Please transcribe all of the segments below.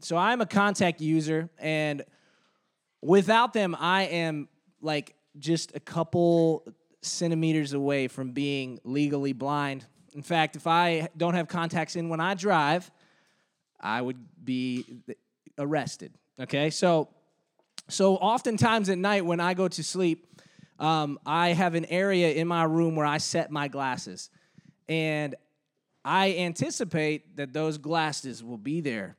So I'm a contact user, and without them, I am like just a couple centimeters away from being legally blind. In fact, if I don't have contacts in when I drive, I would be arrested. Okay, so so oftentimes at night when I go to sleep, um, I have an area in my room where I set my glasses, and I anticipate that those glasses will be there.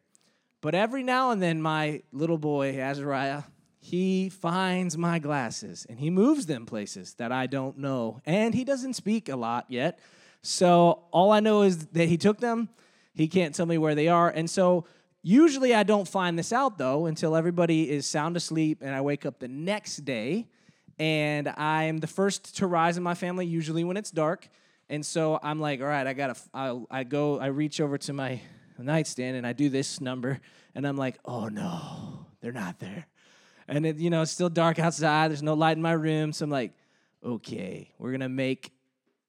But every now and then, my little boy Azariah, he finds my glasses and he moves them places that I don't know, and he doesn't speak a lot yet. So all I know is that he took them. He can't tell me where they are, and so Usually, I don't find this out though until everybody is sound asleep and I wake up the next day. And I am the first to rise in my family, usually when it's dark. And so I'm like, all right, I gotta, I, I go, I reach over to my nightstand and I do this number. And I'm like, oh no, they're not there. And it, you know, it's still dark outside. There's no light in my room. So I'm like, okay, we're gonna make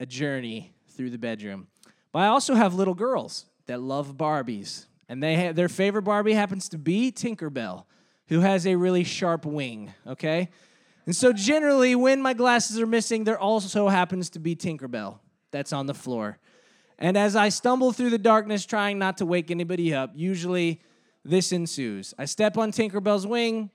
a journey through the bedroom. But I also have little girls that love Barbies and they have, their favorite Barbie happens to be Tinkerbell, who has a really sharp wing, okay? And so generally, when my glasses are missing, there also happens to be Tinkerbell that's on the floor. And as I stumble through the darkness, trying not to wake anybody up, usually this ensues. I step on Tinkerbell's wing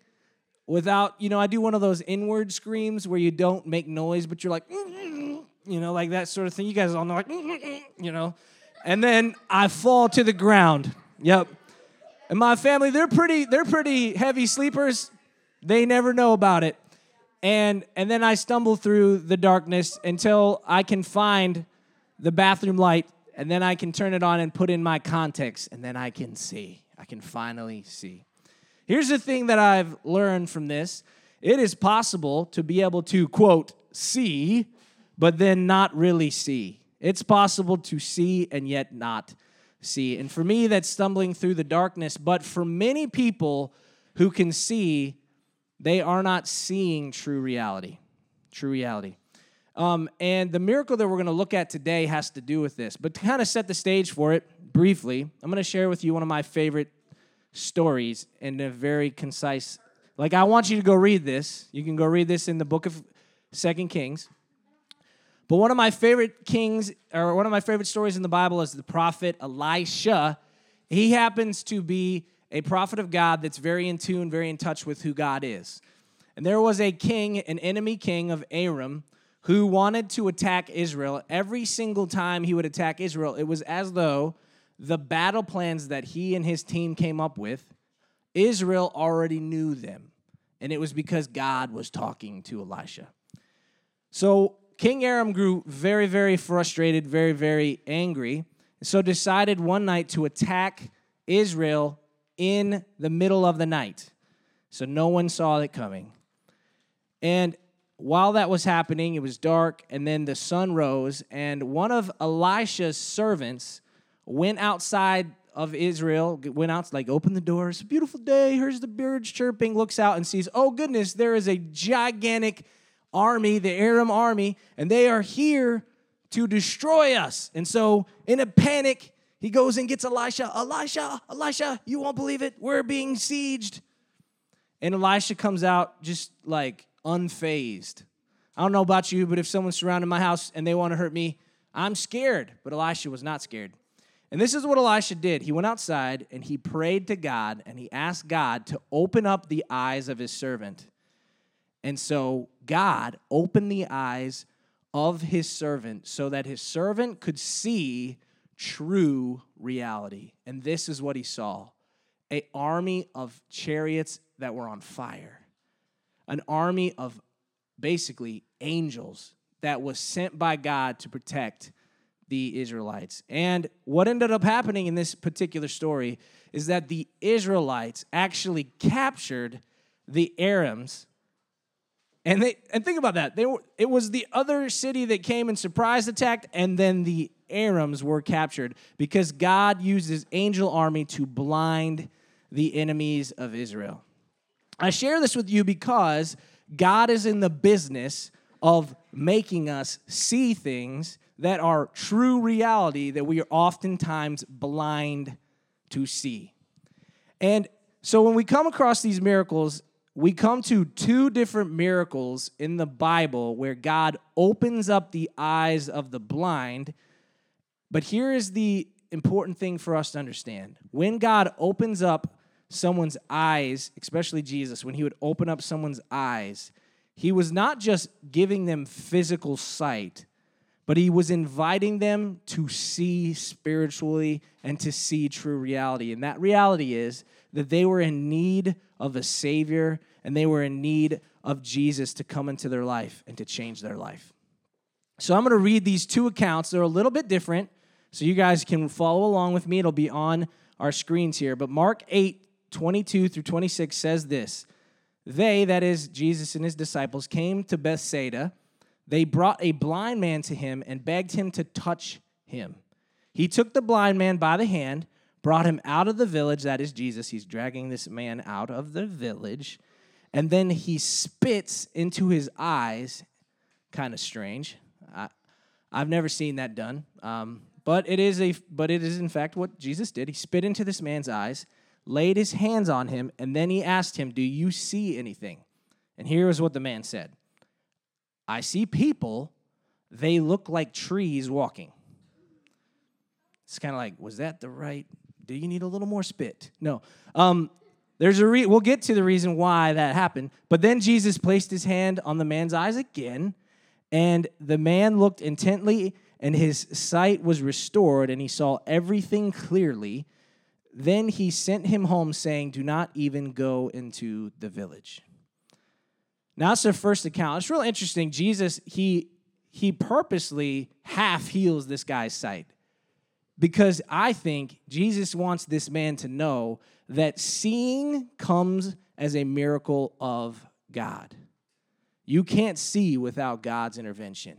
without, you know, I do one of those inward screams where you don't make noise, but you're like, mm-hmm, you know, like that sort of thing. You guys all know, like, mm-hmm, you know. And then I fall to the ground. Yep. And my family, they're pretty, they're pretty heavy sleepers. They never know about it. And and then I stumble through the darkness until I can find the bathroom light, and then I can turn it on and put in my context, and then I can see. I can finally see. Here's the thing that I've learned from this it is possible to be able to, quote, see, but then not really see. It's possible to see and yet not see. And for me, that's stumbling through the darkness. But for many people who can see, they are not seeing true reality. True reality. Um, and the miracle that we're going to look at today has to do with this. But to kind of set the stage for it briefly, I'm going to share with you one of my favorite stories in a very concise. Like I want you to go read this. You can go read this in the book of Second Kings. But one of my favorite kings, or one of my favorite stories in the Bible is the prophet Elisha. He happens to be a prophet of God that's very in tune, very in touch with who God is. And there was a king, an enemy king of Aram, who wanted to attack Israel. Every single time he would attack Israel, it was as though the battle plans that he and his team came up with, Israel already knew them. And it was because God was talking to Elisha. So King Aram grew very, very frustrated, very, very angry, so decided one night to attack Israel in the middle of the night. So no one saw it coming. And while that was happening, it was dark, and then the sun rose, and one of Elisha's servants went outside of Israel, went out, like, open the doors, beautiful day, here's the birds chirping, looks out and sees, oh goodness, there is a gigantic army, the Aram army, and they are here to destroy us. And so, in a panic, he goes and gets Elisha. Elisha, Elisha, you won't believe it. We're being sieged. And Elisha comes out just like unfazed. I don't know about you, but if someone's surrounded my house and they want to hurt me, I'm scared. But Elisha was not scared. And this is what Elisha did. He went outside and he prayed to God and he asked God to open up the eyes of his servant. And so God opened the eyes of his servant so that his servant could see true reality. And this is what he saw a army of chariots that were on fire. An army of basically angels that was sent by God to protect the Israelites. And what ended up happening in this particular story is that the Israelites actually captured the Arams and they and think about that. They were, it was the other city that came and surprise attacked, and then the Arams were captured because God used his angel army to blind the enemies of Israel. I share this with you because God is in the business of making us see things that are true reality that we are oftentimes blind to see. And so when we come across these miracles, we come to two different miracles in the Bible where God opens up the eyes of the blind. But here is the important thing for us to understand. When God opens up someone's eyes, especially Jesus, when he would open up someone's eyes, he was not just giving them physical sight, but he was inviting them to see spiritually and to see true reality. And that reality is that they were in need of a Savior and they were in need of Jesus to come into their life and to change their life. So I'm going to read these two accounts. They're a little bit different, so you guys can follow along with me. It'll be on our screens here. But Mark 8, 22 through 26 says this They, that is Jesus and his disciples, came to Bethsaida. They brought a blind man to him and begged him to touch him. He took the blind man by the hand brought him out of the village. That is Jesus. He's dragging this man out of the village. And then he spits into his eyes. Kind of strange. I, I've never seen that done. Um, but it is a but it is in fact what Jesus did. He spit into this man's eyes, laid his hands on him, and then he asked him, "Do you see anything?" And here is what the man said. I see people. They look like trees walking. It's kind of like, was that the right do you need a little more spit? No. Um, there's a re- we'll get to the reason why that happened. But then Jesus placed his hand on the man's eyes again, and the man looked intently, and his sight was restored, and he saw everything clearly. Then he sent him home, saying, Do not even go into the village. Now that's the first account. It's real interesting. Jesus, he he purposely half heals this guy's sight because I think Jesus wants this man to know that seeing comes as a miracle of God. You can't see without God's intervention.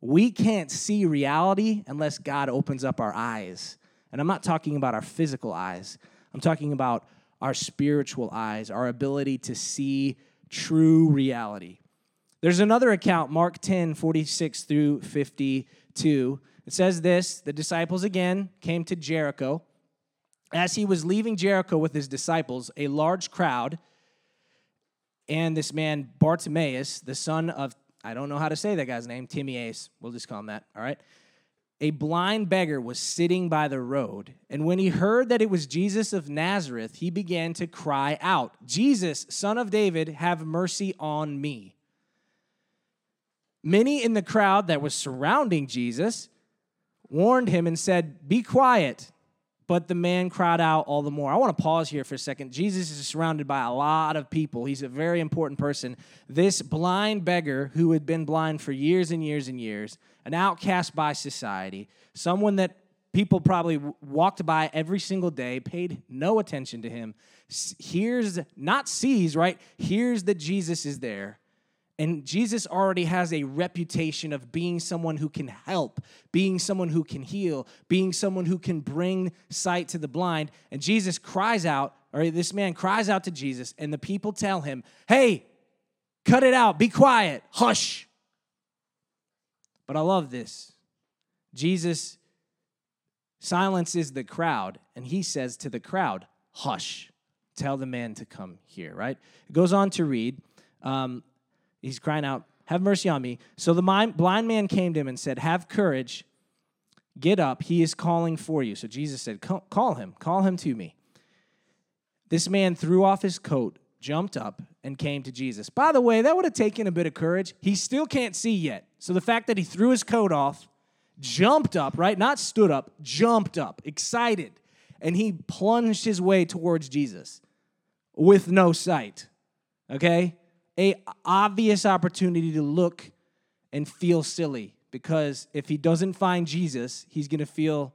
We can't see reality unless God opens up our eyes. And I'm not talking about our physical eyes, I'm talking about our spiritual eyes, our ability to see true reality. There's another account, Mark 10, 46 through 52. It says this the disciples again came to Jericho. As he was leaving Jericho with his disciples, a large crowd and this man Bartimaeus, the son of, I don't know how to say that guy's name, Timaeus, we'll just call him that, all right? A blind beggar was sitting by the road, and when he heard that it was Jesus of Nazareth, he began to cry out, Jesus, son of David, have mercy on me. Many in the crowd that was surrounding Jesus warned him and said, Be quiet. But the man cried out all the more. I want to pause here for a second. Jesus is surrounded by a lot of people. He's a very important person. This blind beggar who had been blind for years and years and years, an outcast by society, someone that people probably walked by every single day, paid no attention to him, hears, not sees, right? Hears that Jesus is there and Jesus already has a reputation of being someone who can help, being someone who can heal, being someone who can bring sight to the blind. And Jesus cries out, or this man cries out to Jesus, and the people tell him, Hey, cut it out, be quiet, hush. But I love this. Jesus silences the crowd, and he says to the crowd, Hush, tell the man to come here, right? It goes on to read. Um, He's crying out, Have mercy on me. So the blind man came to him and said, Have courage, get up, he is calling for you. So Jesus said, Call him, call him to me. This man threw off his coat, jumped up, and came to Jesus. By the way, that would have taken a bit of courage. He still can't see yet. So the fact that he threw his coat off, jumped up, right? Not stood up, jumped up, excited, and he plunged his way towards Jesus with no sight. Okay? A obvious opportunity to look and feel silly because if he doesn't find Jesus, he's going to feel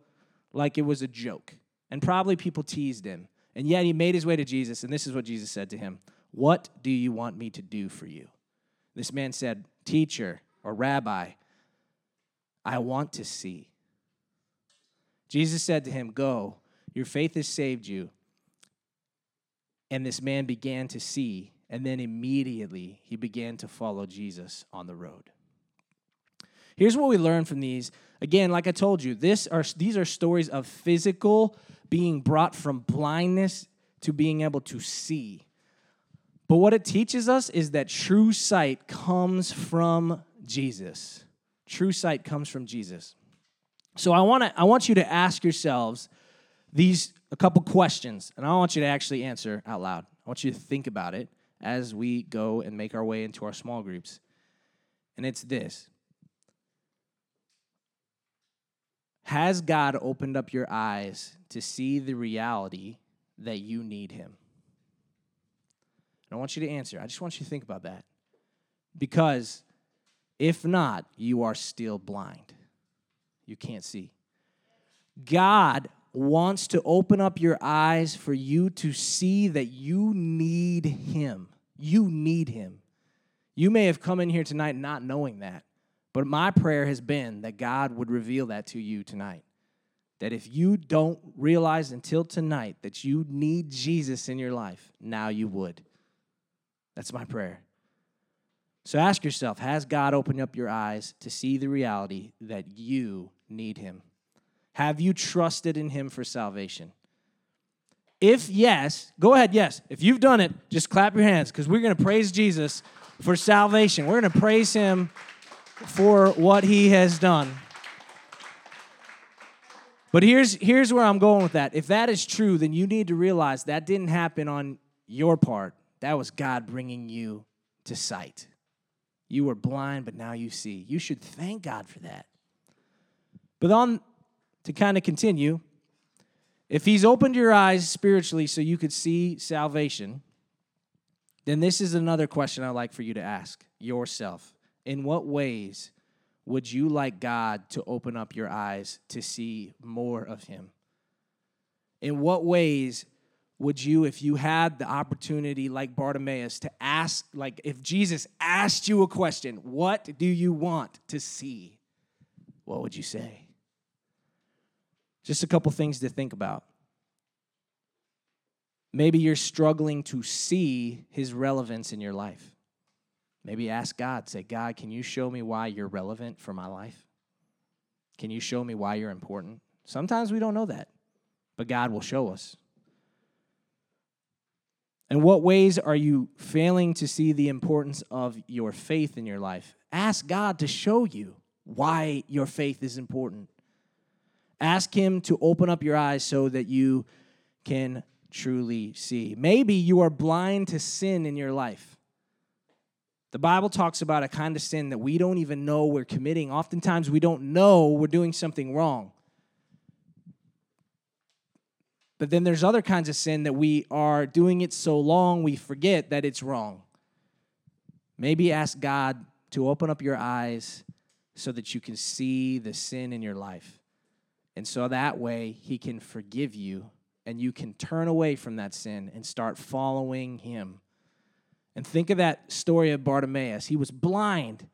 like it was a joke. And probably people teased him. And yet he made his way to Jesus, and this is what Jesus said to him What do you want me to do for you? This man said, Teacher or rabbi, I want to see. Jesus said to him, Go, your faith has saved you. And this man began to see and then immediately he began to follow Jesus on the road. Here's what we learn from these. Again, like I told you, this are, these are stories of physical being brought from blindness to being able to see. But what it teaches us is that true sight comes from Jesus. True sight comes from Jesus. So I want to I want you to ask yourselves these a couple questions and I want you to actually answer out loud. I want you to think about it as we go and make our way into our small groups. And it's this. Has God opened up your eyes to see the reality that you need him? I want you to answer. I just want you to think about that. Because if not, you are still blind. You can't see. God wants to open up your eyes for you to see that you need Him. You need Him. You may have come in here tonight not knowing that, but my prayer has been that God would reveal that to you tonight. That if you don't realize until tonight that you need Jesus in your life, now you would. That's my prayer. So ask yourself Has God opened up your eyes to see the reality that you need Him? Have you trusted in Him for salvation? If yes, go ahead, yes. If you've done it, just clap your hands because we're going to praise Jesus for salvation. We're going to praise Him for what He has done. But here's, here's where I'm going with that. If that is true, then you need to realize that didn't happen on your part. That was God bringing you to sight. You were blind, but now you see. You should thank God for that. But on to kind of continue, if He's opened your eyes spiritually so you could see salvation, then this is another question I'd like for you to ask yourself. In what ways would you like God to open up your eyes to see more of Him? In what ways would you, if you had the opportunity, like Bartimaeus, to ask, like if Jesus asked you a question, what do you want to see? What would you say? Just a couple things to think about. Maybe you're struggling to see his relevance in your life. Maybe ask God, say, God, can you show me why you're relevant for my life? Can you show me why you're important? Sometimes we don't know that, but God will show us. In what ways are you failing to see the importance of your faith in your life? Ask God to show you why your faith is important. Ask Him to open up your eyes so that you can truly see. Maybe you are blind to sin in your life. The Bible talks about a kind of sin that we don't even know we're committing. Oftentimes, we don't know we're doing something wrong. But then there's other kinds of sin that we are doing it so long we forget that it's wrong. Maybe ask God to open up your eyes so that you can see the sin in your life. And so that way he can forgive you and you can turn away from that sin and start following him. And think of that story of Bartimaeus. He was blind,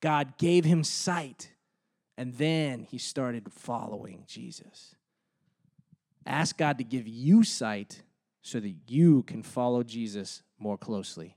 God gave him sight, and then he started following Jesus. Ask God to give you sight so that you can follow Jesus more closely.